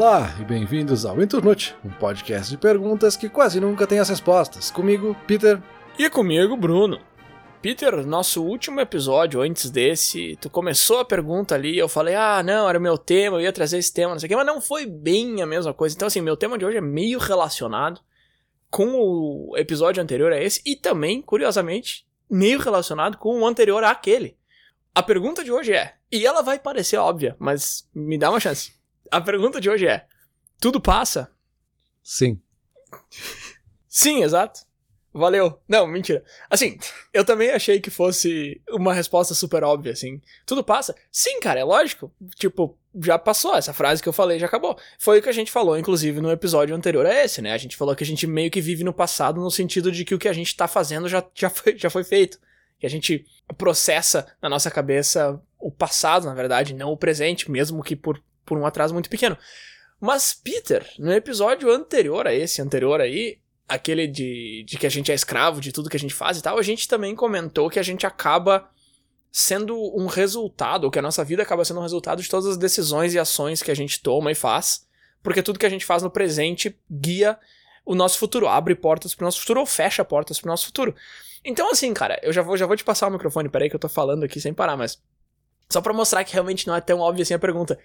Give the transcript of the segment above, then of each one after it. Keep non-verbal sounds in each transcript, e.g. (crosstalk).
Olá e bem-vindos ao Inturnute, um podcast de perguntas que quase nunca tem as respostas. Comigo, Peter. E comigo, Bruno. Peter, nosso último episódio antes desse, tu começou a pergunta ali, eu falei, ah, não, era o meu tema, eu ia trazer esse tema, não sei o quê, mas não foi bem a mesma coisa. Então, assim, meu tema de hoje é meio relacionado com o episódio anterior a esse e também, curiosamente, meio relacionado com o anterior àquele. A pergunta de hoje é, e ela vai parecer óbvia, mas me dá uma chance. A pergunta de hoje é: tudo passa? Sim. Sim, exato. Valeu. Não, mentira. Assim, eu também achei que fosse uma resposta super óbvia, assim. Tudo passa? Sim, cara, é lógico. Tipo, já passou. Essa frase que eu falei já acabou. Foi o que a gente falou, inclusive, no episódio anterior a esse, né? A gente falou que a gente meio que vive no passado no sentido de que o que a gente tá fazendo já, já, foi, já foi feito. Que a gente processa na nossa cabeça o passado, na verdade, não o presente, mesmo que por por um atraso muito pequeno. Mas Peter, no episódio anterior a esse, anterior aí, aquele de, de que a gente é escravo de tudo que a gente faz e tal, a gente também comentou que a gente acaba sendo um resultado, ou que a nossa vida acaba sendo um resultado de todas as decisões e ações que a gente toma e faz, porque tudo que a gente faz no presente guia o nosso futuro, abre portas pro nosso futuro ou fecha portas pro nosso futuro. Então, assim, cara, eu já vou, já vou te passar o microfone, peraí que eu tô falando aqui sem parar, mas. Só pra mostrar que realmente não é tão óbvio assim a pergunta.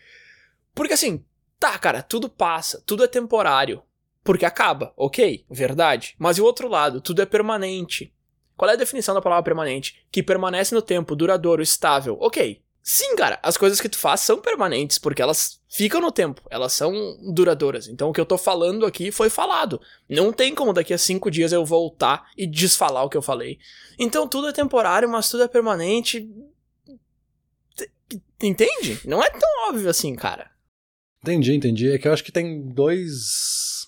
Porque assim, tá, cara, tudo passa, tudo é temporário. Porque acaba, ok, verdade. Mas e o outro lado, tudo é permanente. Qual é a definição da palavra permanente? Que permanece no tempo, duradouro, estável. Ok. Sim, cara, as coisas que tu faz são permanentes, porque elas ficam no tempo, elas são duradouras. Então o que eu tô falando aqui foi falado. Não tem como daqui a cinco dias eu voltar e desfalar o que eu falei. Então tudo é temporário, mas tudo é permanente. Entende? Não é tão óbvio assim, cara. Entendi, entendi. É que eu acho que tem dois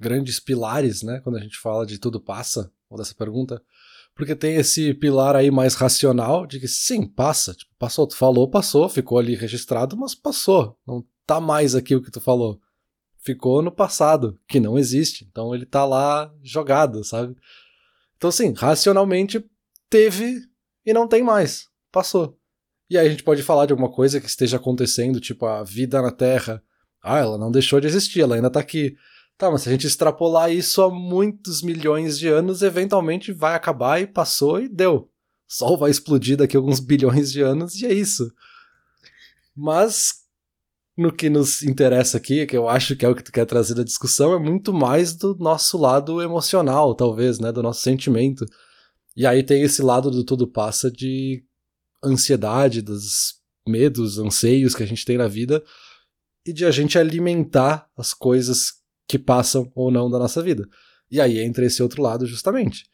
grandes pilares, né, quando a gente fala de tudo passa, ou dessa pergunta. Porque tem esse pilar aí mais racional de que sim, passa. Tipo, passou, tu falou, passou, ficou ali registrado, mas passou. Não tá mais aqui o que tu falou. Ficou no passado, que não existe. Então ele tá lá jogado, sabe? Então, sim, racionalmente teve e não tem mais. Passou. E aí a gente pode falar de alguma coisa que esteja acontecendo, tipo a vida na Terra. Ah, ela não deixou de existir, ela ainda tá aqui. Tá, mas se a gente extrapolar isso a muitos milhões de anos, eventualmente vai acabar e passou e deu. O Sol vai explodir daqui a alguns bilhões de anos e é isso. Mas no que nos interessa aqui, que eu acho que é o que tu quer trazer da discussão, é muito mais do nosso lado emocional, talvez, né, do nosso sentimento. E aí tem esse lado do tudo passa de ansiedade, dos medos, anseios que a gente tem na vida e de a gente alimentar as coisas que passam ou não da nossa vida. E aí entra esse outro lado, justamente.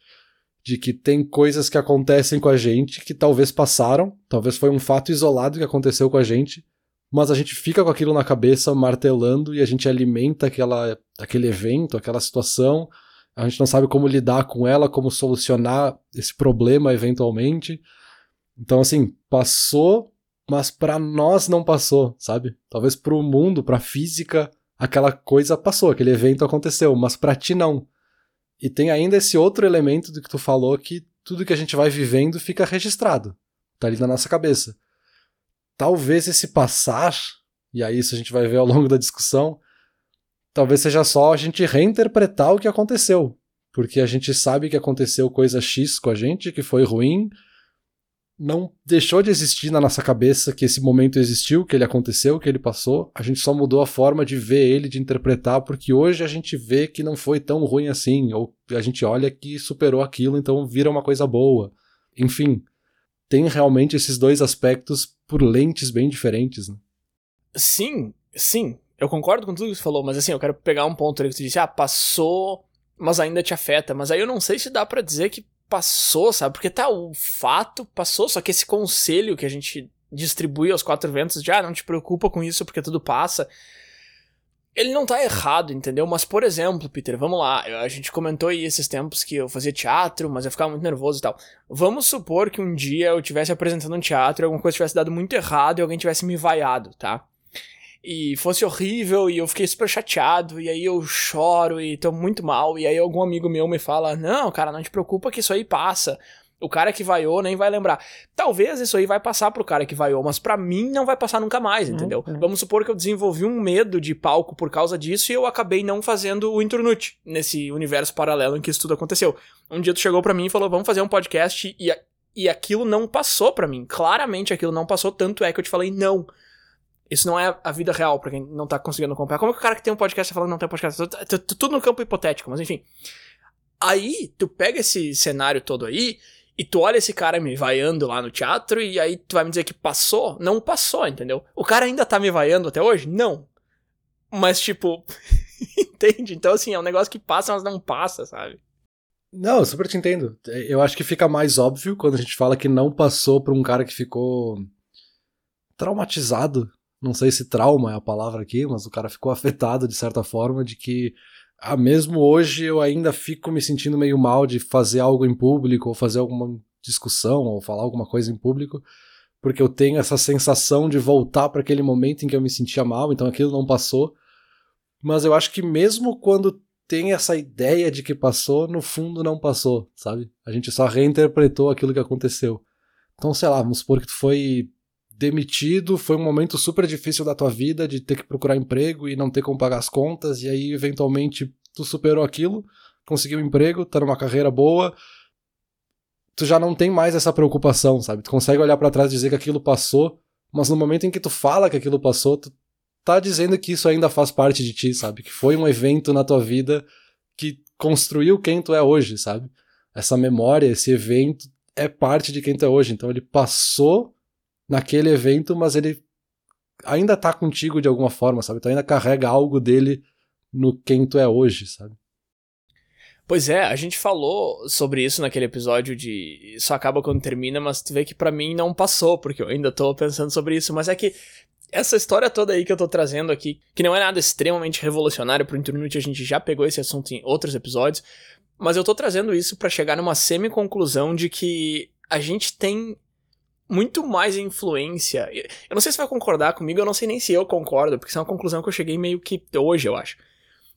De que tem coisas que acontecem com a gente que talvez passaram, talvez foi um fato isolado que aconteceu com a gente, mas a gente fica com aquilo na cabeça martelando e a gente alimenta aquela, aquele evento, aquela situação. A gente não sabe como lidar com ela, como solucionar esse problema eventualmente. Então, assim, passou, mas para nós não passou, sabe? Talvez para o mundo, para a física, aquela coisa passou, aquele evento aconteceu, mas para ti não. E tem ainda esse outro elemento do que tu falou que tudo que a gente vai vivendo fica registrado, tá ali na nossa cabeça. Talvez esse passar, e aí isso a gente vai ver ao longo da discussão, talvez seja só a gente reinterpretar o que aconteceu, porque a gente sabe que aconteceu coisa X com a gente, que foi ruim, não deixou de existir na nossa cabeça que esse momento existiu, que ele aconteceu, que ele passou. A gente só mudou a forma de ver ele, de interpretar, porque hoje a gente vê que não foi tão ruim assim, ou a gente olha que superou aquilo, então vira uma coisa boa. Enfim, tem realmente esses dois aspectos por lentes bem diferentes. Né? Sim, sim. Eu concordo com tudo que você falou, mas assim, eu quero pegar um ponto ali que você disse, ah, passou, mas ainda te afeta. Mas aí eu não sei se dá para dizer que passou, sabe? Porque tá, o fato passou, só que esse conselho que a gente distribui aos quatro ventos de, ah, não te preocupa com isso porque tudo passa. Ele não tá errado, entendeu? Mas, por exemplo, Peter, vamos lá. A gente comentou aí esses tempos que eu fazia teatro, mas eu ficava muito nervoso e tal. Vamos supor que um dia eu estivesse apresentando um teatro e alguma coisa tivesse dado muito errado e alguém tivesse me vaiado, tá? E fosse horrível e eu fiquei super chateado e aí eu choro e tô muito mal e aí algum amigo meu me fala: "Não, cara, não te preocupa que isso aí passa". O cara que vaiou nem vai lembrar. Talvez isso aí vai passar pro cara que vaiou, mas para mim não vai passar nunca mais, uhum, entendeu? Uhum. Vamos supor que eu desenvolvi um medo de palco por causa disso e eu acabei não fazendo o Internute nesse universo paralelo em que isso tudo aconteceu. Um dia tu chegou para mim e falou: "Vamos fazer um podcast" e, e aquilo não passou para mim. Claramente aquilo não passou, tanto é que eu te falei não. Isso não é a vida real, pra quem não tá conseguindo acompanhar. Como é que o cara que tem um podcast tá falando não tem um podcast? Tudo no campo hipotético, mas enfim. Aí, tu pega esse cenário todo aí, e tu olha esse cara me vaiando lá no teatro, e aí tu vai me dizer que passou? Não passou, entendeu? O cara ainda tá me vaiando até hoje? Não. Mas, tipo, (laughs) entende? Então, assim, é um negócio que passa, mas não passa, sabe? Não, super te entendo. Eu acho que fica mais óbvio quando a gente fala que não passou pra um cara que ficou traumatizado não sei se trauma é a palavra aqui, mas o cara ficou (laughs) afetado de certa forma de que ah, mesmo hoje eu ainda fico me sentindo meio mal de fazer algo em público ou fazer alguma discussão ou falar alguma coisa em público, porque eu tenho essa sensação de voltar para aquele momento em que eu me sentia mal, então aquilo não passou. Mas eu acho que mesmo quando tem essa ideia de que passou, no fundo não passou, sabe? A gente só reinterpretou aquilo que aconteceu. Então, sei lá, vamos supor que tu foi demitido, foi um momento super difícil da tua vida de ter que procurar emprego e não ter como pagar as contas, e aí eventualmente tu superou aquilo, conseguiu um emprego, tá numa carreira boa, tu já não tem mais essa preocupação, sabe? Tu consegue olhar para trás e dizer que aquilo passou, mas no momento em que tu fala que aquilo passou, tu tá dizendo que isso ainda faz parte de ti, sabe? Que foi um evento na tua vida que construiu quem tu é hoje, sabe? Essa memória, esse evento é parte de quem tu é hoje. Então ele passou naquele evento, mas ele ainda tá contigo de alguma forma, sabe? Tu ainda carrega algo dele no quem tu é hoje, sabe? Pois é, a gente falou sobre isso naquele episódio de isso acaba quando termina, mas tu vê que para mim não passou, porque eu ainda tô pensando sobre isso, mas é que essa história toda aí que eu tô trazendo aqui, que não é nada extremamente revolucionário pro Internet, a gente já pegou esse assunto em outros episódios, mas eu tô trazendo isso para chegar numa semi-conclusão de que a gente tem muito mais influência. Eu não sei se vai concordar comigo, eu não sei nem se eu concordo, porque isso é uma conclusão que eu cheguei meio que hoje, eu acho.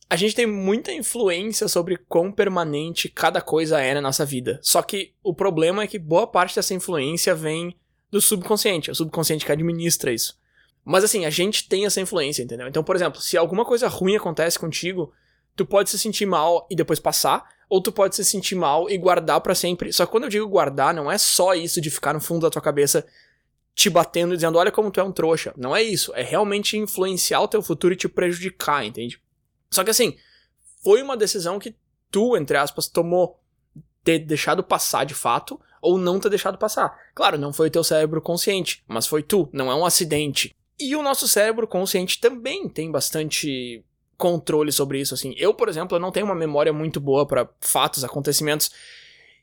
A gente tem muita influência sobre quão permanente cada coisa é na nossa vida. Só que o problema é que boa parte dessa influência vem do subconsciente. É o subconsciente que administra isso. Mas assim, a gente tem essa influência, entendeu? Então, por exemplo, se alguma coisa ruim acontece contigo, tu pode se sentir mal e depois passar, ou tu pode se sentir mal e guardar para sempre. Só que quando eu digo guardar, não é só isso de ficar no fundo da tua cabeça te batendo e dizendo, olha como tu é um trouxa. Não é isso. É realmente influenciar o teu futuro e te prejudicar, entende? Só que assim, foi uma decisão que tu, entre aspas, tomou ter deixado passar de fato ou não ter deixado passar. Claro, não foi o teu cérebro consciente, mas foi tu, não é um acidente. E o nosso cérebro consciente também tem bastante controle sobre isso, assim. Eu, por exemplo, eu não tenho uma memória muito boa para fatos, acontecimentos.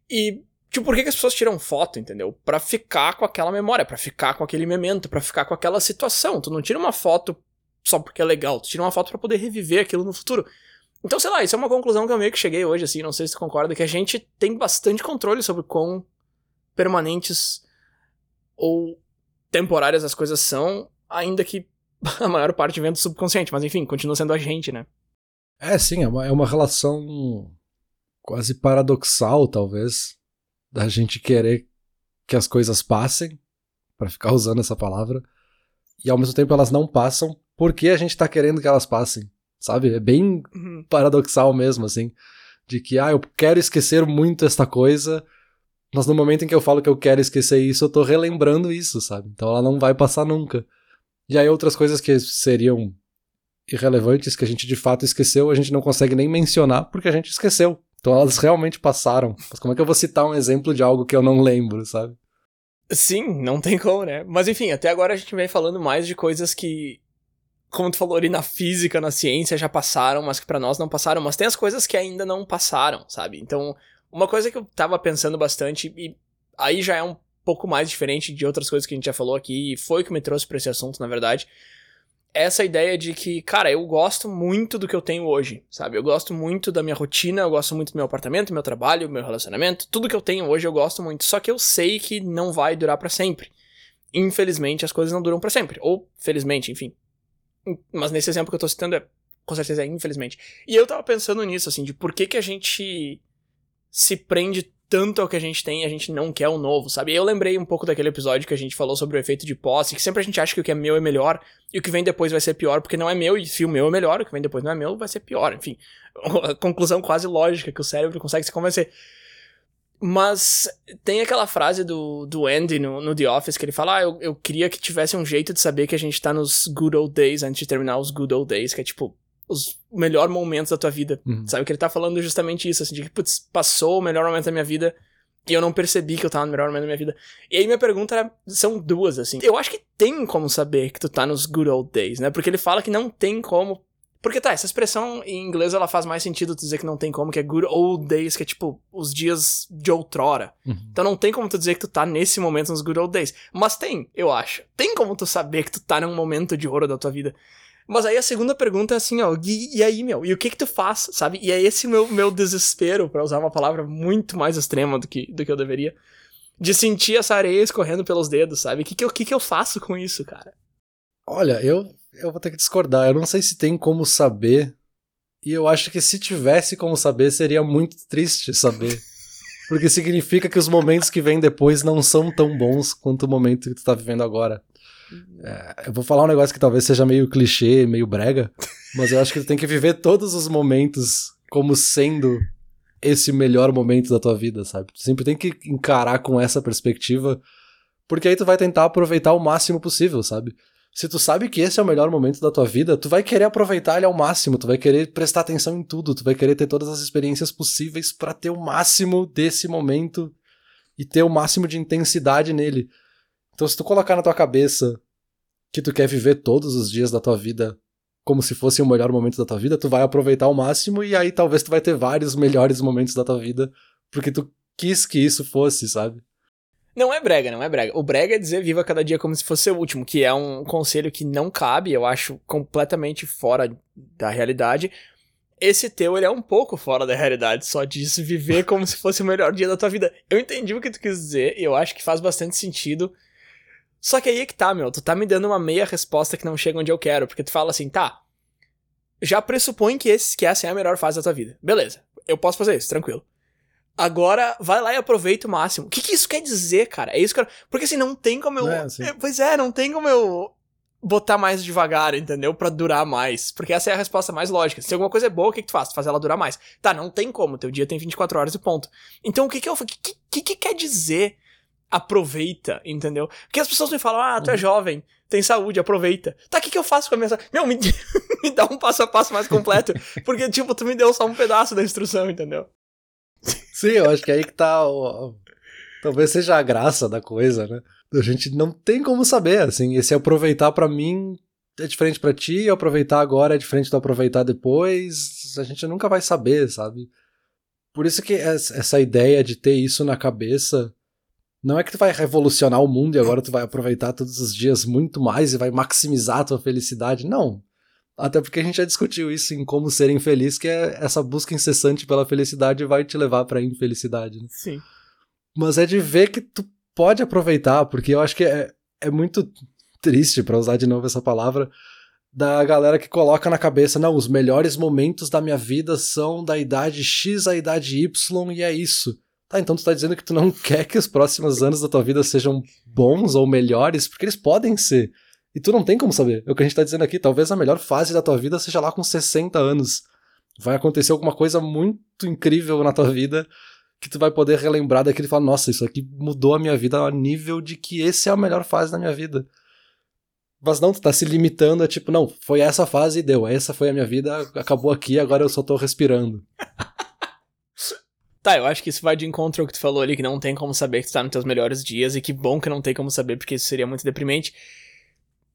E, tipo, por que, que as pessoas tiram foto, entendeu? Para ficar com aquela memória, para ficar com aquele memento, para ficar com aquela situação. Tu não tira uma foto só porque é legal, tu tira uma foto para poder reviver aquilo no futuro. Então, sei lá, isso é uma conclusão que eu meio que cheguei hoje, assim, não sei se tu concorda, que a gente tem bastante controle sobre quão permanentes ou temporárias as coisas são, ainda que (laughs) a maior parte vem do subconsciente, mas enfim, continua sendo a gente, né? É, sim, é uma, é uma relação quase paradoxal, talvez, da gente querer que as coisas passem, para ficar usando essa palavra, e ao mesmo tempo elas não passam porque a gente tá querendo que elas passem, sabe? É bem uhum. paradoxal mesmo, assim, de que, ah, eu quero esquecer muito esta coisa, mas no momento em que eu falo que eu quero esquecer isso, eu tô relembrando isso, sabe? Então ela não vai passar nunca. E aí outras coisas que seriam irrelevantes, que a gente de fato esqueceu, a gente não consegue nem mencionar porque a gente esqueceu. Então elas realmente passaram. Mas como é que eu vou citar um exemplo de algo que eu não lembro, sabe? Sim, não tem como, né? Mas enfim, até agora a gente vem falando mais de coisas que, como tu falou ali na física, na ciência, já passaram, mas que para nós não passaram. Mas tem as coisas que ainda não passaram, sabe? Então, uma coisa que eu tava pensando bastante, e aí já é um pouco mais diferente de outras coisas que a gente já falou aqui, e foi o que me trouxe para esse assunto, na verdade. Essa ideia de que, cara, eu gosto muito do que eu tenho hoje, sabe? Eu gosto muito da minha rotina, eu gosto muito do meu apartamento, meu trabalho, meu relacionamento, tudo que eu tenho hoje eu gosto muito. Só que eu sei que não vai durar para sempre. Infelizmente, as coisas não duram para sempre. Ou felizmente, enfim. Mas nesse exemplo que eu tô citando é, com certeza é infelizmente. E eu tava pensando nisso, assim, de por que que a gente se prende tanto ao que a gente tem e a gente não quer o novo, sabe? Eu lembrei um pouco daquele episódio que a gente falou sobre o efeito de posse, que sempre a gente acha que o que é meu é melhor e o que vem depois vai ser pior, porque não é meu, e se o meu é melhor, o que vem depois não é meu, vai ser pior. Enfim, (laughs) conclusão quase lógica que o cérebro consegue se convencer. Mas tem aquela frase do, do Andy no, no The Office que ele fala: Ah, eu, eu queria que tivesse um jeito de saber que a gente tá nos good old days antes de terminar os good old days, que é tipo, os melhores momentos da tua vida. Uhum. Sabe? Que ele tá falando justamente isso, assim, de que, putz, passou o melhor momento da minha vida e eu não percebi que eu tava no melhor momento da minha vida. E aí minha pergunta era, são duas, assim. Eu acho que tem como saber que tu tá nos good old days, né? Porque ele fala que não tem como. Porque tá, essa expressão em inglês ela faz mais sentido tu dizer que não tem como, que é good old days, que é tipo os dias de outrora. Uhum. Então não tem como tu dizer que tu tá nesse momento nos good old days. Mas tem, eu acho. Tem como tu saber que tu tá num momento de ouro da tua vida. Mas aí a segunda pergunta é assim, ó, e, e aí, meu, e o que que tu faz, sabe? E é esse meu, meu desespero, para usar uma palavra muito mais extrema do que, do que eu deveria, de sentir essa areia escorrendo pelos dedos, sabe? O que que eu, que que eu faço com isso, cara? Olha, eu, eu vou ter que discordar. Eu não sei se tem como saber. E eu acho que se tivesse como saber, seria muito triste saber. Porque significa que os momentos que vêm depois não são tão bons quanto o momento que tu tá vivendo agora. É, eu vou falar um negócio que talvez seja meio clichê, meio brega, (laughs) mas eu acho que tu tem que viver todos os momentos como sendo esse melhor momento da tua vida, sabe? Tu sempre tem que encarar com essa perspectiva, porque aí tu vai tentar aproveitar o máximo possível, sabe? Se tu sabe que esse é o melhor momento da tua vida, tu vai querer aproveitar ele ao máximo, tu vai querer prestar atenção em tudo, tu vai querer ter todas as experiências possíveis para ter o máximo desse momento e ter o máximo de intensidade nele. Então, se tu colocar na tua cabeça que tu quer viver todos os dias da tua vida como se fosse o melhor momento da tua vida, tu vai aproveitar ao máximo e aí talvez tu vai ter vários melhores momentos da tua vida porque tu quis que isso fosse, sabe? Não é brega, não é brega. O brega é dizer viva cada dia como se fosse o último, que é um conselho que não cabe, eu acho completamente fora da realidade. Esse teu, ele é um pouco fora da realidade, só diz viver como se fosse o melhor dia da tua vida. Eu entendi o que tu quis dizer e eu acho que faz bastante sentido só que aí é que tá, meu. Tu tá me dando uma meia resposta que não chega onde eu quero. Porque tu fala assim, tá. Já pressupõe que, esse, que essa é a melhor fase da tua vida. Beleza. Eu posso fazer isso, tranquilo. Agora, vai lá e aproveita o máximo. O que, que isso quer dizer, cara? É isso que eu... Porque assim, não tem como eu. É, assim. Pois é, não tem como eu botar mais devagar, entendeu? Para durar mais. Porque essa é a resposta mais lógica. Se alguma coisa é boa, o que, que tu faz? Tu faz ela durar mais. Tá, não tem como. Teu dia tem 24 horas e ponto. Então, o que que eu. O que, que, que quer dizer aproveita, entendeu? Porque as pessoas me falam, ah, tu é uhum. jovem, tem saúde, aproveita. Tá, o que, que eu faço com a minha saúde? Meu, me, (laughs) me dá um passo a passo mais completo, (laughs) porque, tipo, tu me deu só um pedaço da instrução, entendeu? Sim, eu acho que aí que tá o... Talvez seja a graça da coisa, né? A gente não tem como saber, assim, esse aproveitar para mim é diferente para ti, aproveitar agora é diferente do aproveitar depois, a gente nunca vai saber, sabe? Por isso que essa ideia de ter isso na cabeça não é que tu vai revolucionar o mundo e agora tu vai aproveitar todos os dias muito mais e vai maximizar a tua felicidade. Não. Até porque a gente já discutiu isso em como ser infeliz, que é essa busca incessante pela felicidade vai te levar pra infelicidade. Né? Sim. Mas é de ver que tu pode aproveitar, porque eu acho que é, é muito triste, para usar de novo essa palavra, da galera que coloca na cabeça, não, os melhores momentos da minha vida são da idade X à idade Y e é isso. Tá, então tu tá dizendo que tu não (laughs) quer que os próximos anos da tua vida sejam bons ou melhores, porque eles podem ser. E tu não tem como saber. É o que a gente tá dizendo aqui. Talvez a melhor fase da tua vida seja lá com 60 anos. Vai acontecer alguma coisa muito incrível na tua vida que tu vai poder relembrar daquilo e falar: nossa, isso aqui mudou a minha vida a nível de que esse é a melhor fase da minha vida. Mas não, tu tá se limitando a tipo, não, foi essa fase e deu. Essa foi a minha vida, acabou aqui, agora eu só tô respirando. (laughs) Tá, eu acho que isso vai de encontro ao que tu falou ali, que não tem como saber que tu tá nos teus melhores dias, e que bom que não tem como saber, porque isso seria muito deprimente.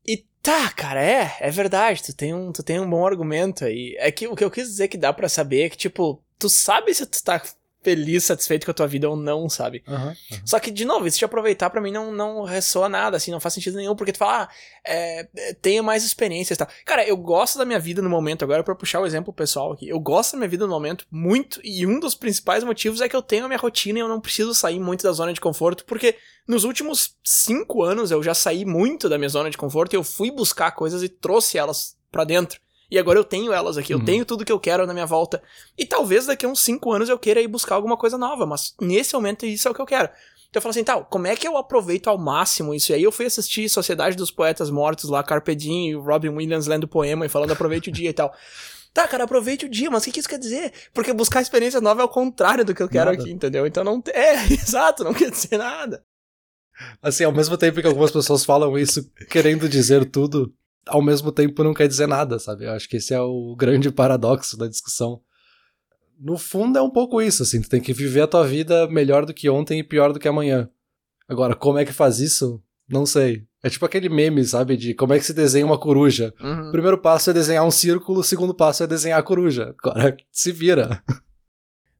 E tá, cara, é, é verdade, tu tem um, tu tem um bom argumento aí. É que o que eu quis dizer que dá para saber é que, tipo, tu sabe se tu tá feliz, satisfeito com a tua vida ou não, sabe? Uhum, uhum. Só que, de novo, isso de aproveitar para mim não, não ressoa nada, assim, não faz sentido nenhum, porque tu fala, ah, é, é, tenha mais experiências e tal. Cara, eu gosto da minha vida no momento, agora para puxar o exemplo pessoal aqui, eu gosto da minha vida no momento muito, e um dos principais motivos é que eu tenho a minha rotina e eu não preciso sair muito da zona de conforto, porque nos últimos cinco anos eu já saí muito da minha zona de conforto e eu fui buscar coisas e trouxe elas para dentro. E agora eu tenho elas aqui, eu Uhum. tenho tudo que eu quero na minha volta. E talvez daqui a uns 5 anos eu queira ir buscar alguma coisa nova, mas nesse momento isso é o que eu quero. Então eu falo assim, tal, como é que eu aproveito ao máximo isso? E aí eu fui assistir Sociedade dos Poetas Mortos lá, Carpe Diem e o Robin Williams lendo poema e falando aproveite o dia e tal. (laughs) Tá, cara, aproveite o dia, mas o que, que isso quer dizer? Porque buscar experiência nova é o contrário do que eu quero Nada. aqui, entendeu? Então não. É, (laughs) exato, não quer dizer nada. Assim, ao mesmo tempo que algumas pessoas falam isso querendo dizer tudo, ao mesmo tempo não quer dizer nada, sabe? Eu acho que esse é o grande paradoxo da discussão. No fundo é um pouco isso, assim, tu tem que viver a tua vida melhor do que ontem e pior do que amanhã. Agora, como é que faz isso? Não sei. É tipo aquele meme, sabe, de como é que se desenha uma coruja. Uhum. O primeiro passo é desenhar um círculo, o segundo passo é desenhar a coruja. Agora, se vira.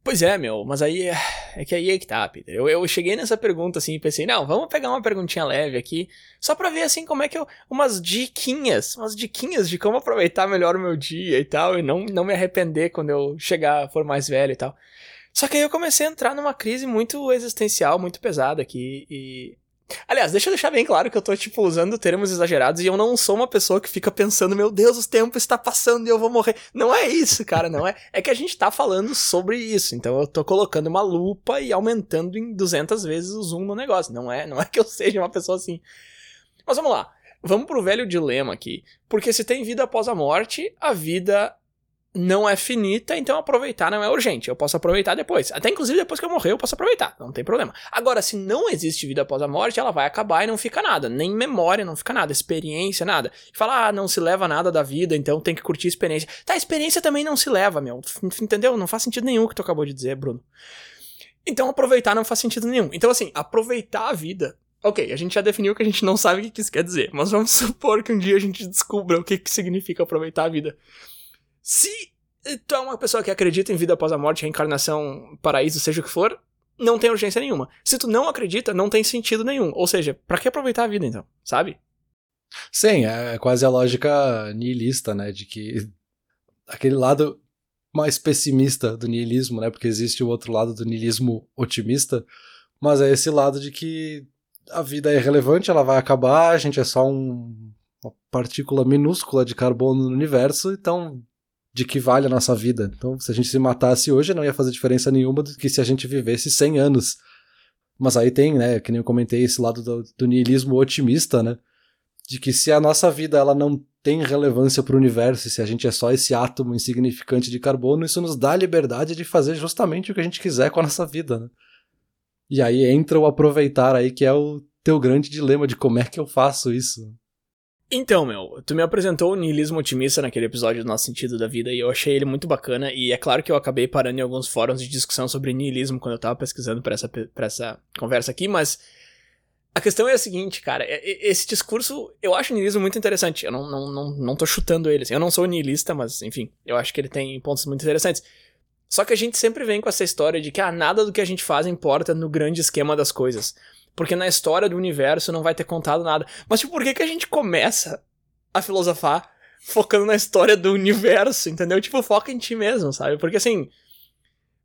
Pois é, meu, mas aí é, é que aí é que tá, Peter. Eu, eu cheguei nessa pergunta assim e pensei, não, vamos pegar uma perguntinha leve aqui, só pra ver assim como é que eu. Umas diquinhas, umas diquinhas de como aproveitar melhor o meu dia e tal, e não, não me arrepender quando eu chegar, for mais velho e tal. Só que aí eu comecei a entrar numa crise muito existencial, muito pesada aqui e. Aliás, deixa eu deixar bem claro que eu tô, tipo, usando termos exagerados e eu não sou uma pessoa que fica pensando, meu Deus, o tempo está passando e eu vou morrer. Não é isso, cara, não é. É que a gente tá falando sobre isso, então eu tô colocando uma lupa e aumentando em 200 vezes o zoom no negócio. Não é, não é que eu seja uma pessoa assim. Mas vamos lá. Vamos pro velho dilema aqui. Porque se tem vida após a morte, a vida não é finita, então aproveitar não é urgente. Eu posso aproveitar depois. Até inclusive depois que eu morrer, eu posso aproveitar. Não tem problema. Agora, se não existe vida após a morte, ela vai acabar e não fica nada. Nem memória, não fica nada. Experiência, nada. E ah, não se leva nada da vida, então tem que curtir a experiência. Tá, a experiência também não se leva, meu. Entendeu? Não faz sentido nenhum o que tu acabou de dizer, Bruno. Então aproveitar não faz sentido nenhum. Então, assim, aproveitar a vida. Ok, a gente já definiu que a gente não sabe o que isso quer dizer, mas vamos (laughs) supor que um dia a gente descubra o que, que significa aproveitar a vida. Se tu é uma pessoa que acredita em vida após a morte, reencarnação, paraíso, seja o que for, não tem urgência nenhuma. Se tu não acredita, não tem sentido nenhum. Ou seja, pra que aproveitar a vida então? Sabe? Sim, é quase a lógica nihilista, né? De que (laughs) aquele lado mais pessimista do nihilismo, né? Porque existe o outro lado do nihilismo otimista, mas é esse lado de que a vida é irrelevante, ela vai acabar, a gente é só um- uma partícula minúscula de carbono no universo, então de que vale a nossa vida? Então, se a gente se matasse hoje, não ia fazer diferença nenhuma do que se a gente vivesse 100 anos. Mas aí tem, né, que nem eu comentei, esse lado do, do nihilismo otimista, né? de que se a nossa vida ela não tem relevância para o universo, se a gente é só esse átomo insignificante de carbono, isso nos dá a liberdade de fazer justamente o que a gente quiser com a nossa vida, né? E aí entra o aproveitar aí, que é o teu grande dilema de como é que eu faço isso. Então, meu, tu me apresentou o niilismo otimista naquele episódio do Nosso Sentido da Vida e eu achei ele muito bacana. E é claro que eu acabei parando em alguns fóruns de discussão sobre niilismo quando eu tava pesquisando pra essa, pra essa conversa aqui, mas a questão é a seguinte, cara. é- é- Esse discurso, eu acho o niilismo muito interessante. Eu não, não, não, não tô chutando ele. assim. Eu não sou niilista, mas enfim, eu acho que ele tem pontos muito interessantes. Só que a gente sempre vem com essa história de que ah, nada do que a gente faz importa no grande esquema das coisas. Porque na história do universo não vai ter contado nada. Mas, tipo, por que, que a gente começa a filosofar focando na história do universo, entendeu? Tipo, foca em ti mesmo, sabe? Porque assim,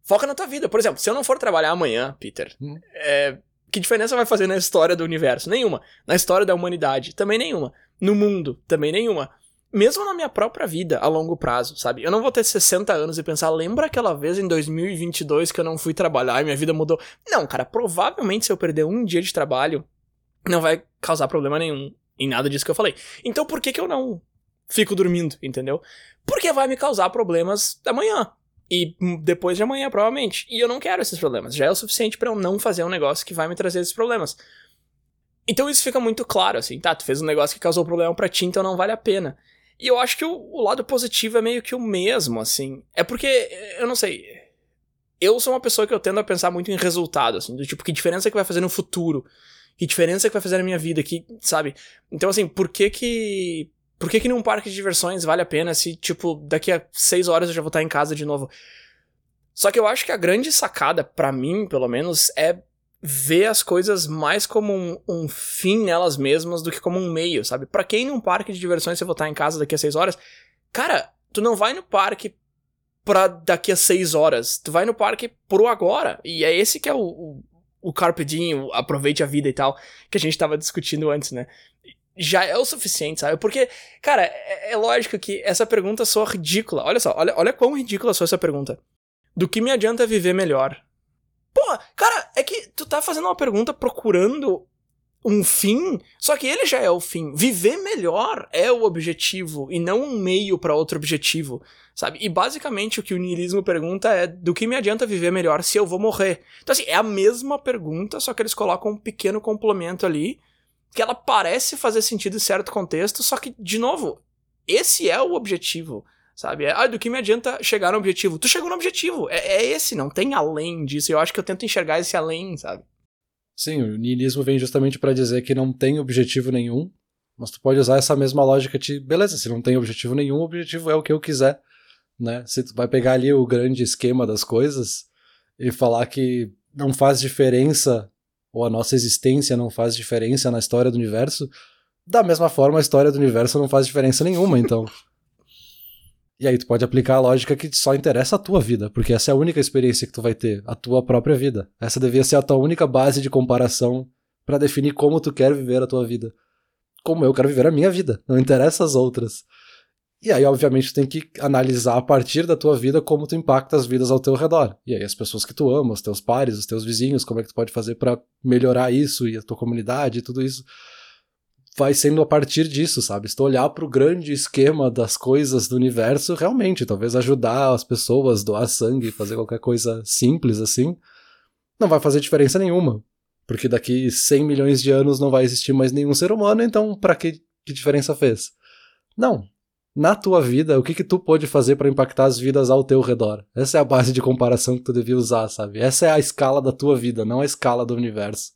foca na tua vida. Por exemplo, se eu não for trabalhar amanhã, Peter, Hum. é, que diferença vai fazer na história do universo? Nenhuma. Na história da humanidade? Também nenhuma. No mundo? Também nenhuma. Mesmo na minha própria vida, a longo prazo, sabe? Eu não vou ter 60 anos e pensar, lembra aquela vez em 2022 que eu não fui trabalhar e minha vida mudou? Não, cara, provavelmente se eu perder um dia de trabalho, não vai causar problema nenhum em nada disso que eu falei. Então por que que eu não fico dormindo, entendeu? Porque vai me causar problemas amanhã. E depois de amanhã, provavelmente. E eu não quero esses problemas. Já é o suficiente pra eu não fazer um negócio que vai me trazer esses problemas. Então isso fica muito claro, assim, tá? Tu fez um negócio que causou problema pra ti, então não vale a pena. E eu acho que o, o lado positivo é meio que o mesmo, assim. É porque, eu não sei. Eu sou uma pessoa que eu tendo a pensar muito em resultado, assim, do tipo, que diferença que vai fazer no futuro? Que diferença que vai fazer na minha vida? Que, sabe? Então, assim, por que que. Por que que num parque de diversões vale a pena se, tipo, daqui a seis horas eu já vou estar em casa de novo? Só que eu acho que a grande sacada, pra mim, pelo menos, é ver as coisas mais como um, um fim nelas mesmas do que como um meio, sabe? Pra quem num parque de diversões você voltar em casa daqui a seis horas, cara, tu não vai no parque pra daqui a seis horas, tu vai no parque pro agora. E é esse que é o, o, o carpe diem, o aproveite a vida e tal, que a gente tava discutindo antes, né? já é o suficiente, sabe? Porque, cara, é, é lógico que essa pergunta soa ridícula. Olha só, olha, olha quão ridícula soa essa pergunta. Do que me adianta viver melhor? Pô, cara, é que tu tá fazendo uma pergunta procurando um fim, só que ele já é o fim. Viver melhor é o objetivo e não um meio para outro objetivo, sabe? E basicamente o que o niilismo pergunta é: do que me adianta viver melhor se eu vou morrer? Então, assim, é a mesma pergunta, só que eles colocam um pequeno complemento ali, que ela parece fazer sentido em certo contexto, só que, de novo, esse é o objetivo. Sabe? É, ah, do que me adianta chegar no objetivo? Tu chegou no objetivo. É, é esse, não tem além disso. Eu acho que eu tento enxergar esse além, sabe? Sim, o niilismo vem justamente para dizer que não tem objetivo nenhum, mas tu pode usar essa mesma lógica de, beleza, se não tem objetivo nenhum, o objetivo é o que eu quiser, né? Se tu vai pegar ali o grande esquema das coisas e falar que não faz diferença ou a nossa existência não faz diferença na história do universo, da mesma forma a história do universo não faz diferença nenhuma, então. (laughs) E aí tu pode aplicar a lógica que só interessa a tua vida, porque essa é a única experiência que tu vai ter, a tua própria vida. Essa devia ser a tua única base de comparação para definir como tu quer viver a tua vida. Como eu quero viver a minha vida, não interessa as outras. E aí, obviamente, tu tem que analisar a partir da tua vida como tu impacta as vidas ao teu redor. E aí, as pessoas que tu ama, os teus pares, os teus vizinhos, como é que tu pode fazer para melhorar isso e a tua comunidade e tudo isso vai sendo a partir disso, sabe? Se tu olhar para o grande esquema das coisas do universo, realmente, talvez ajudar as pessoas, doar sangue, fazer qualquer coisa simples assim, não vai fazer diferença nenhuma. Porque daqui 100 milhões de anos não vai existir mais nenhum ser humano, então para que, que diferença fez? Não. Na tua vida, o que que tu pode fazer para impactar as vidas ao teu redor? Essa é a base de comparação que tu devia usar, sabe? Essa é a escala da tua vida, não a escala do universo.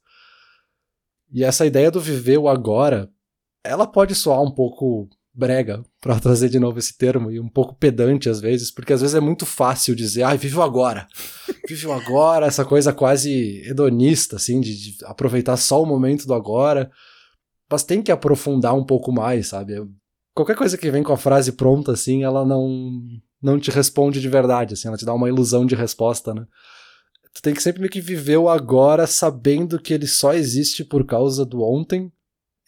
E essa ideia do viver o agora, ela pode soar um pouco brega, para (laughs) trazer de novo esse termo, e um pouco pedante às vezes, porque às vezes é muito fácil dizer, ai, vive o agora. (laughs) Vive o agora, essa coisa quase hedonista, assim, de, de, aproveitar só o momento do agora. Mas tem que aprofundar um pouco mais, sabe? Qualquer coisa que vem com a frase pronta, assim, ela não, não te responde de verdade, assim, ela te dá uma ilusão de resposta, né? Tu tem que sempre meio que viver o agora sabendo que ele só existe por causa do ontem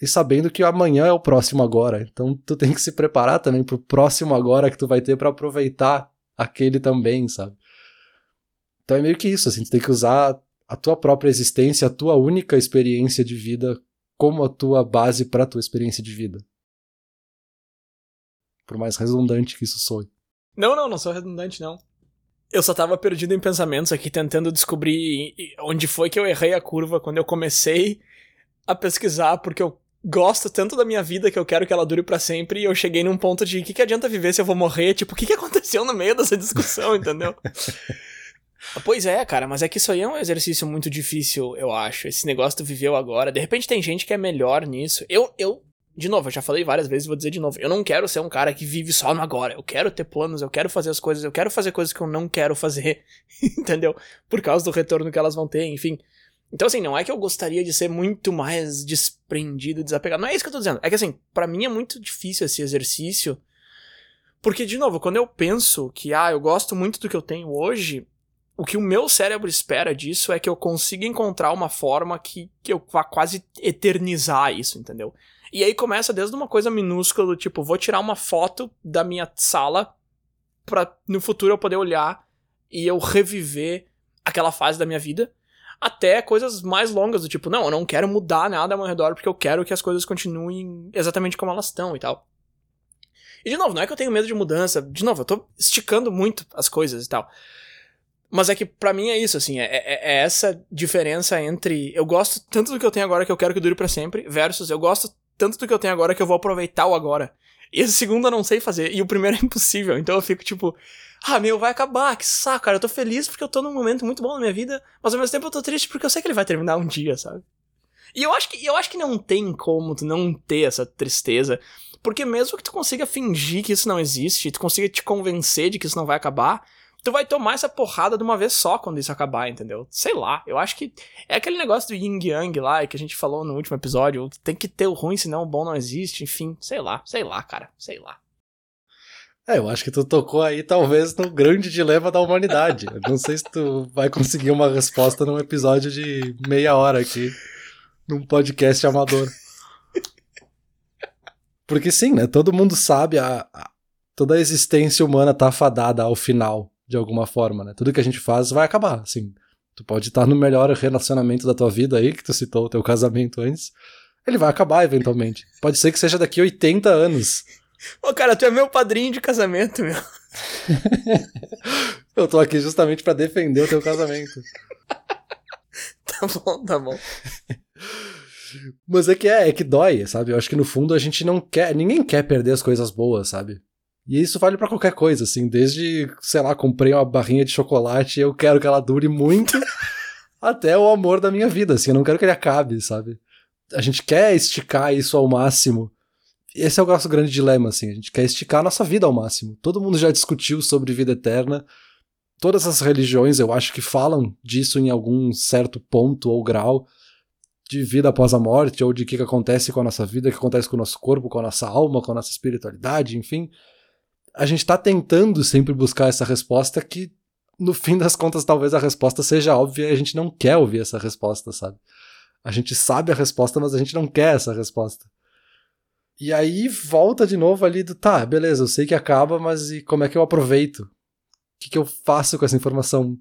e sabendo que amanhã é o próximo agora. Então tu tem que se preparar também pro próximo agora que tu vai ter para aproveitar aquele também, sabe? Então é meio que isso, assim, tu tem que usar a tua própria existência, a tua única experiência de vida como a tua base para tua experiência de vida. Por mais redundante que isso soe. Não, não, não sou redundante não. Eu só tava perdido em pensamentos aqui, tentando descobrir onde foi que eu errei a curva quando eu comecei a pesquisar, porque eu gosto tanto da minha vida que eu quero que ela dure para sempre, e eu cheguei num ponto de que, que adianta viver se eu vou morrer? Tipo, o que, que aconteceu no meio dessa discussão, entendeu? (laughs) Pois é, cara, mas é que isso aí é um exercício muito difícil, eu acho. Esse negócio do viveu agora. De repente tem gente que é melhor nisso. Eu, eu de novo, eu já falei várias vezes, vou dizer de novo. Eu não quero ser um cara que vive só no agora. Eu quero ter planos, eu quero fazer as coisas, eu quero fazer coisas que eu não quero fazer, (laughs) entendeu? Por causa do retorno que elas vão ter, enfim. Então, assim, não é que eu gostaria de ser muito mais desprendido, desapegado. Não é isso que eu tô dizendo. É que, assim, para mim é muito difícil esse exercício. Porque, de novo, quando eu penso que, ah, eu gosto muito do que eu tenho hoje, o que o meu cérebro espera disso é que eu consiga encontrar uma forma que, que eu vá quase eternizar isso, entendeu? E aí começa desde uma coisa minúscula do tipo, vou tirar uma foto da minha sala pra no futuro eu poder olhar e eu reviver aquela fase da minha vida. Até coisas mais longas, do tipo, não, eu não quero mudar nada ao meu redor porque eu quero que as coisas continuem exatamente como elas estão e tal. E de novo, não é que eu tenho medo de mudança, de novo, eu tô esticando muito as coisas e tal. Mas é que para mim é isso, assim, é, é, é, essa diferença entre eu gosto tanto do que eu tenho agora que eu quero que dure para sempre, versus eu gosto tanto do que eu tenho agora que eu vou aproveitar o agora. E esse segundo eu não sei fazer, e o primeiro é (laughs) impossível. Então eu fico tipo, ah, meu, vai acabar, que saco, cara. Eu tô feliz porque eu tô num momento muito bom na minha vida, mas ao mesmo tempo eu tô triste porque eu sei que ele vai terminar um dia, sabe? E eu acho que, eu acho que não tem como tu não ter essa tristeza, porque mesmo que tu consiga fingir que isso não existe, tu consiga te convencer de que isso não vai acabar, tu vai tomar essa porrada de uma vez só quando isso acabar, entendeu? Sei lá, eu acho que é aquele negócio do yin yang lá que a gente falou no último episódio, tem que ter o ruim, senão o bom não existe, enfim, sei lá, sei lá, cara, sei lá. É, eu acho que tu tocou aí talvez no grande dilema da humanidade. Eu não sei se tu vai conseguir uma resposta num episódio de meia hora aqui, num podcast amador. Porque sim, né? Todo mundo sabe, a, a, toda a existência humana tá fadada ao final, de alguma forma, né? Tudo que a gente faz vai acabar, assim. Tu pode estar no melhor relacionamento da tua vida aí, que tu citou o teu casamento antes. Ele vai acabar eventualmente. Pode ser que seja daqui a 80 anos. (laughs) Ô, cara, tu é meu padrinho de casamento, meu. (laughs) Eu tô aqui justamente para defender o teu casamento. (laughs) tá bom, tá bom. Mas é que é, é que dói, sabe? Eu acho que no fundo a gente não quer, ninguém quer perder as coisas boas, sabe? E isso vale para qualquer coisa, assim, desde, sei lá, comprei uma barrinha de chocolate e eu quero que ela dure muito, (laughs) até o amor da minha vida, assim, eu não quero que ele acabe, sabe? A gente quer esticar isso ao máximo. Esse é o nosso grande dilema, assim, a gente quer esticar a nossa vida ao máximo. Todo mundo já discutiu sobre vida eterna. Todas as religiões, eu acho que falam disso em algum certo ponto ou grau de vida após a morte, ou de o que, que acontece com a nossa vida, o que acontece com o nosso corpo, com a nossa alma, com a nossa espiritualidade, enfim a gente está tentando sempre buscar essa resposta que, no fim das contas, talvez a resposta seja óbvia e a gente não quer ouvir essa resposta, sabe? A gente sabe a resposta, mas a gente não quer essa resposta. E aí volta de novo ali do tá, beleza, eu sei que acaba, mas e como é que eu aproveito? O que, que eu faço com essa informação?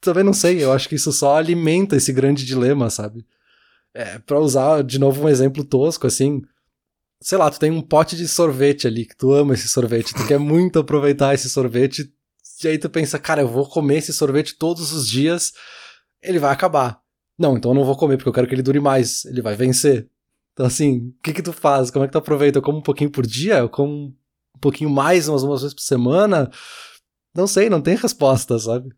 Também não sei, eu acho que isso só alimenta esse grande dilema, sabe? É, para usar de novo um exemplo tosco, assim, sei lá, tu tem um pote de sorvete ali, que tu ama esse sorvete, tu quer muito aproveitar esse sorvete, e aí tu pensa, cara, eu vou comer esse sorvete todos os dias, ele vai acabar. Não, então eu não vou comer, porque eu quero que ele dure mais, ele vai vencer. Então, assim, o que que tu faz? Como é que tu aproveita? Eu como um pouquinho por dia? Eu como um pouquinho mais, umas, umas vezes por semana? Não sei, não tem resposta, sabe?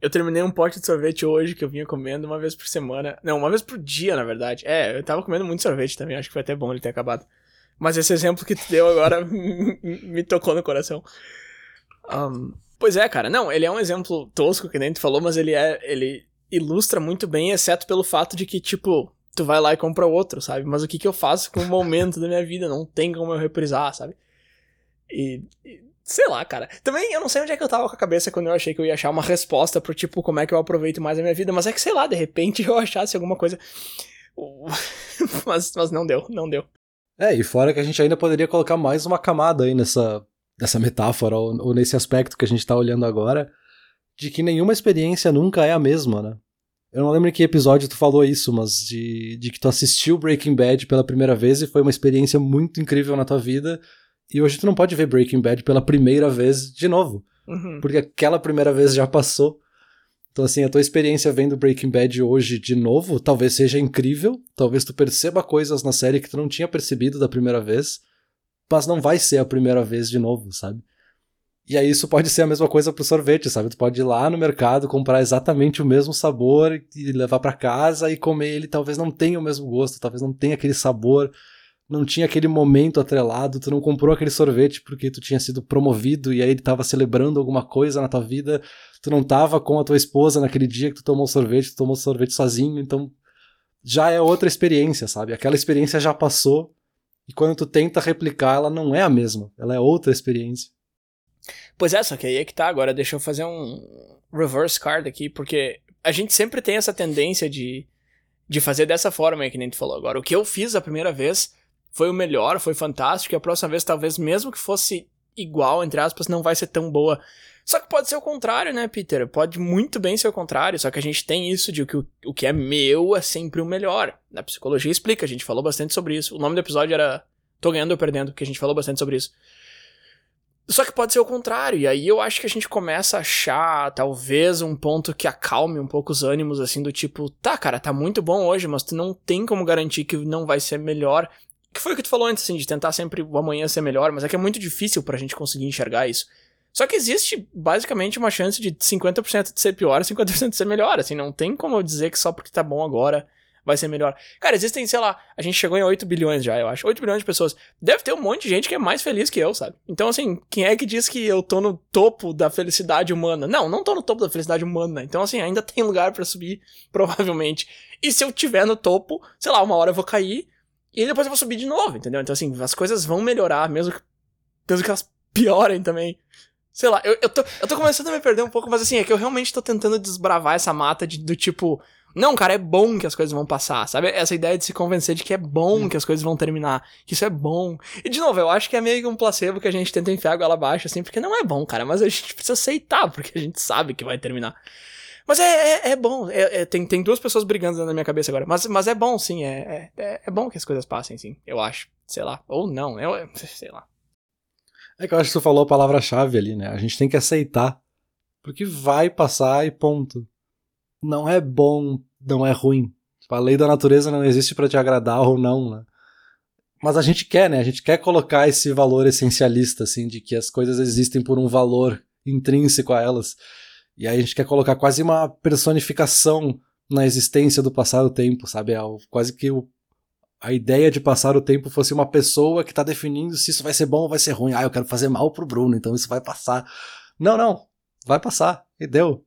Eu terminei um pote de sorvete hoje que eu vinha comendo uma vez por semana. Não, uma vez por dia, na verdade. É, eu tava comendo muito sorvete também, acho que foi até bom ele ter acabado. Mas esse exemplo que tu deu agora (laughs) me tocou no coração. Um, pois é, cara. Não, ele é um exemplo tosco, que nem tu falou, mas ele é. Ele ilustra muito bem, exceto pelo fato de que, tipo, tu vai lá e compra outro, sabe? Mas o que, que eu faço com o momento (laughs) da minha vida? Não tem como eu reprisar, sabe? E, e. Sei lá, cara. Também eu não sei onde é que eu tava com a cabeça quando eu achei que eu ia achar uma resposta pro tipo, como é que eu aproveito mais a minha vida. Mas é que, sei lá, de repente (laughs) eu achasse alguma coisa. mas, mas não deu, não deu. É, e fora que a gente ainda poderia colocar mais uma camada aí nessa, nessa metáfora, ou, ou nesse aspecto que a gente tá olhando agora, de que nenhuma experiência nunca é a mesma, né? Eu não lembro em que episódio tu falou isso, mas de, de que tu assistiu Breaking Bad pela primeira vez e foi uma experiência muito incrível na tua vida, e hoje tu não pode ver Breaking Bad pela primeira vez de novo. Uhum. Porque aquela primeira vez já passou. Então, assim, a tua experiência vendo Breaking Bad hoje de novo talvez seja incrível, talvez tu perceba coisas na série que tu não tinha percebido da primeira vez, mas não vai ser a primeira vez de novo, sabe? E aí isso pode ser a mesma coisa pro sorvete, sabe? Tu pode ir lá no mercado, comprar exatamente o mesmo sabor e levar para casa e comer ele, talvez não tenha o mesmo gosto, talvez não tenha aquele sabor, não tinha aquele momento atrelado, tu não comprou aquele sorvete porque tu tinha sido promovido e aí ele tava celebrando alguma coisa na tua vida tu não tava com a tua esposa naquele dia que tu tomou sorvete, tu tomou sorvete sozinho, então já é outra experiência, sabe? Aquela experiência já passou e quando tu tenta replicar, ela não é a mesma, ela é outra experiência. Pois é, só que aí é que tá. Agora deixa eu fazer um reverse card aqui, porque a gente sempre tem essa tendência de, de fazer dessa forma que nem tu falou agora. O que eu fiz a primeira vez foi o melhor, foi fantástico, e a próxima vez, talvez, mesmo que fosse igual, entre aspas, não vai ser tão boa. Só que pode ser o contrário, né, Peter? Pode muito bem ser o contrário, só que a gente tem isso de que o, o que é meu é sempre o melhor. Na psicologia explica, a gente falou bastante sobre isso. O nome do episódio era Tô ganhando ou perdendo, que a gente falou bastante sobre isso. Só que pode ser o contrário, e aí eu acho que a gente começa a achar, talvez, um ponto que acalme um pouco os ânimos, assim, do tipo, tá, cara, tá muito bom hoje, mas tu não tem como garantir que não vai ser melhor. Que foi o que tu falou antes, assim, de tentar sempre o amanhã ser melhor, mas é que é muito difícil pra gente conseguir enxergar isso. Só que existe basicamente uma chance de 50% de ser pior e 50% de ser melhor. Assim, não tem como eu dizer que só porque tá bom agora vai ser melhor. Cara, existem, sei lá, a gente chegou em 8 bilhões já, eu acho. 8 bilhões de pessoas. Deve ter um monte de gente que é mais feliz que eu, sabe? Então, assim, quem é que diz que eu tô no topo da felicidade humana? Não, não tô no topo da felicidade humana. Então, assim, ainda tem lugar para subir, (laughs) provavelmente. E se eu tiver no topo, sei lá, uma hora eu vou cair e depois eu vou subir de novo, entendeu? Então, assim, as coisas vão melhorar, mesmo que, mesmo que elas piorem também. Sei lá, eu, eu, tô, eu tô começando a me perder um pouco, mas assim, é que eu realmente tô tentando desbravar essa mata de, do tipo, Não, cara, é bom que as coisas vão passar, sabe? Essa ideia de se convencer de que é bom que as coisas vão terminar, que isso é bom. E, de novo, eu acho que é meio que um placebo que a gente tenta enfiar a goela abaixo, assim, porque não é bom, cara, mas a gente precisa aceitar, porque a gente sabe que vai terminar. Mas é, é, é bom, é, é, tem, tem duas pessoas brigando na minha cabeça agora, mas, mas é bom, sim, é, é, é bom que as coisas passem, sim, eu acho, sei lá, ou não, eu, (laughs) sei lá. É que eu acho que você falou a palavra-chave ali, né? A gente tem que aceitar, porque vai passar e ponto. Não é bom não é ruim. Tipo, a lei da natureza não existe para te agradar ou não, né? Mas a gente quer, né? A gente quer colocar esse valor essencialista, assim, de que as coisas existem por um valor intrínseco a elas. E aí a gente quer colocar quase uma personificação na existência do passar o tempo, sabe? É quase que o, a ideia de passar o tempo fosse uma pessoa que tá definindo se isso vai ser bom ou vai ser ruim. Ah, eu quero fazer mal pro Bruno, então isso vai passar. Não, não. Vai passar. E deu.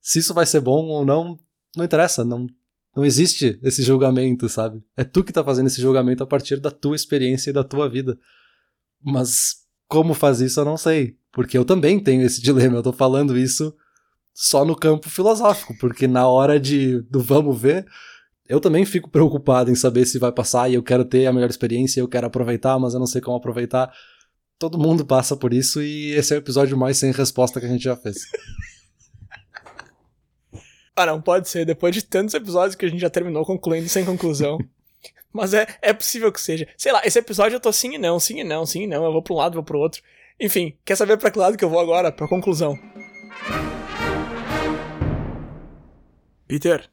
Se isso vai ser bom ou não, não interessa, não, não existe esse julgamento, sabe? É tu que tá fazendo esse julgamento a partir da tua experiência e da tua vida. Mas como fazer isso eu não sei, porque eu também tenho esse (laughs) dilema, eu tô falando isso só no campo filosófico, porque na hora de do vamos ver, eu também fico preocupado em saber se vai passar e eu quero ter a melhor experiência, eu quero aproveitar, mas eu não sei como aproveitar. Todo mundo passa por isso e esse é o episódio mais sem resposta que a gente já fez. (laughs) Ah, não, pode ser. Depois de tantos episódios que a gente já terminou concluindo sem conclusão. (laughs) Mas é, é possível que seja. Sei lá, esse episódio eu tô sim e não, sim e não, sim e não. Eu vou pra um lado, vou pro outro. Enfim, quer saber pra que lado que eu vou agora? Pra conclusão. Peter,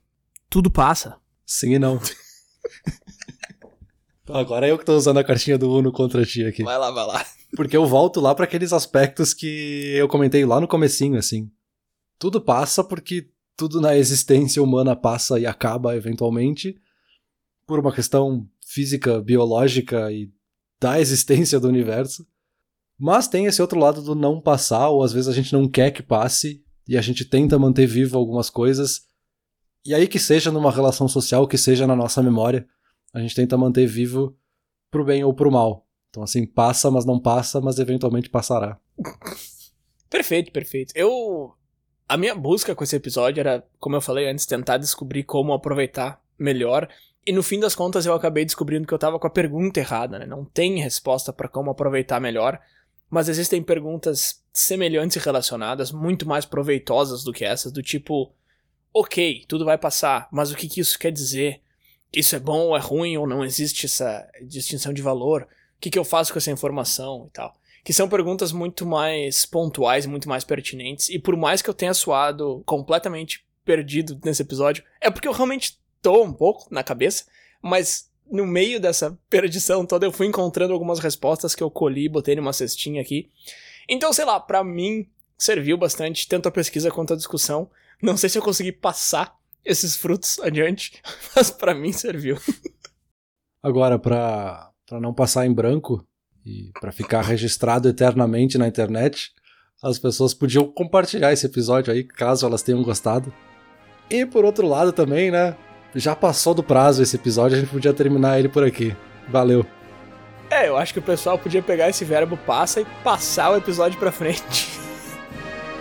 tudo passa. Sim e não. (laughs) Agora é eu que tô usando a cartinha do Uno contra ti aqui. Vai lá, vai lá. Porque eu volto lá para aqueles aspectos que eu comentei lá no comecinho, assim. Tudo passa porque tudo na existência humana passa e acaba eventualmente por uma questão física, biológica e da existência do universo. Mas tem esse outro lado do não passar, ou às vezes a gente não quer que passe e a gente tenta manter vivo algumas coisas. E aí que seja numa relação social, que seja na nossa memória, a gente tenta manter vivo pro bem ou pro mal. Então assim, passa, mas não passa, mas eventualmente passará. Perfeito, perfeito. Eu a minha busca com esse episódio era, como eu falei antes, tentar descobrir como aproveitar melhor. E no fim das contas eu acabei descobrindo que eu tava com a pergunta errada, né? Não tem resposta para como aproveitar melhor, mas existem perguntas semelhantes e relacionadas, muito mais proveitosas do que essas, do tipo, ok, tudo vai passar, mas o que, que isso quer dizer? Isso é bom ou é ruim ou não existe essa distinção de valor? O que, que eu faço com essa informação e tal? que são perguntas muito mais pontuais, muito mais pertinentes. E por mais que eu tenha suado completamente perdido nesse episódio, é porque eu realmente tô um pouco na cabeça, mas no meio dessa perdição toda eu fui encontrando algumas respostas que eu colhi, botei numa cestinha aqui. Então, sei lá, para mim serviu bastante tanto a pesquisa quanto a discussão. Não sei se eu consegui passar esses frutos adiante, (laughs) mas para mim serviu. Agora, para não passar em branco, e para ficar registrado eternamente na internet, as pessoas podiam compartilhar esse episódio aí, caso elas tenham gostado. E por outro lado também, né? Já passou do prazo esse episódio, a gente podia terminar ele por aqui. Valeu. É, eu acho que o pessoal podia pegar esse verbo passa e passar o episódio pra frente. (laughs)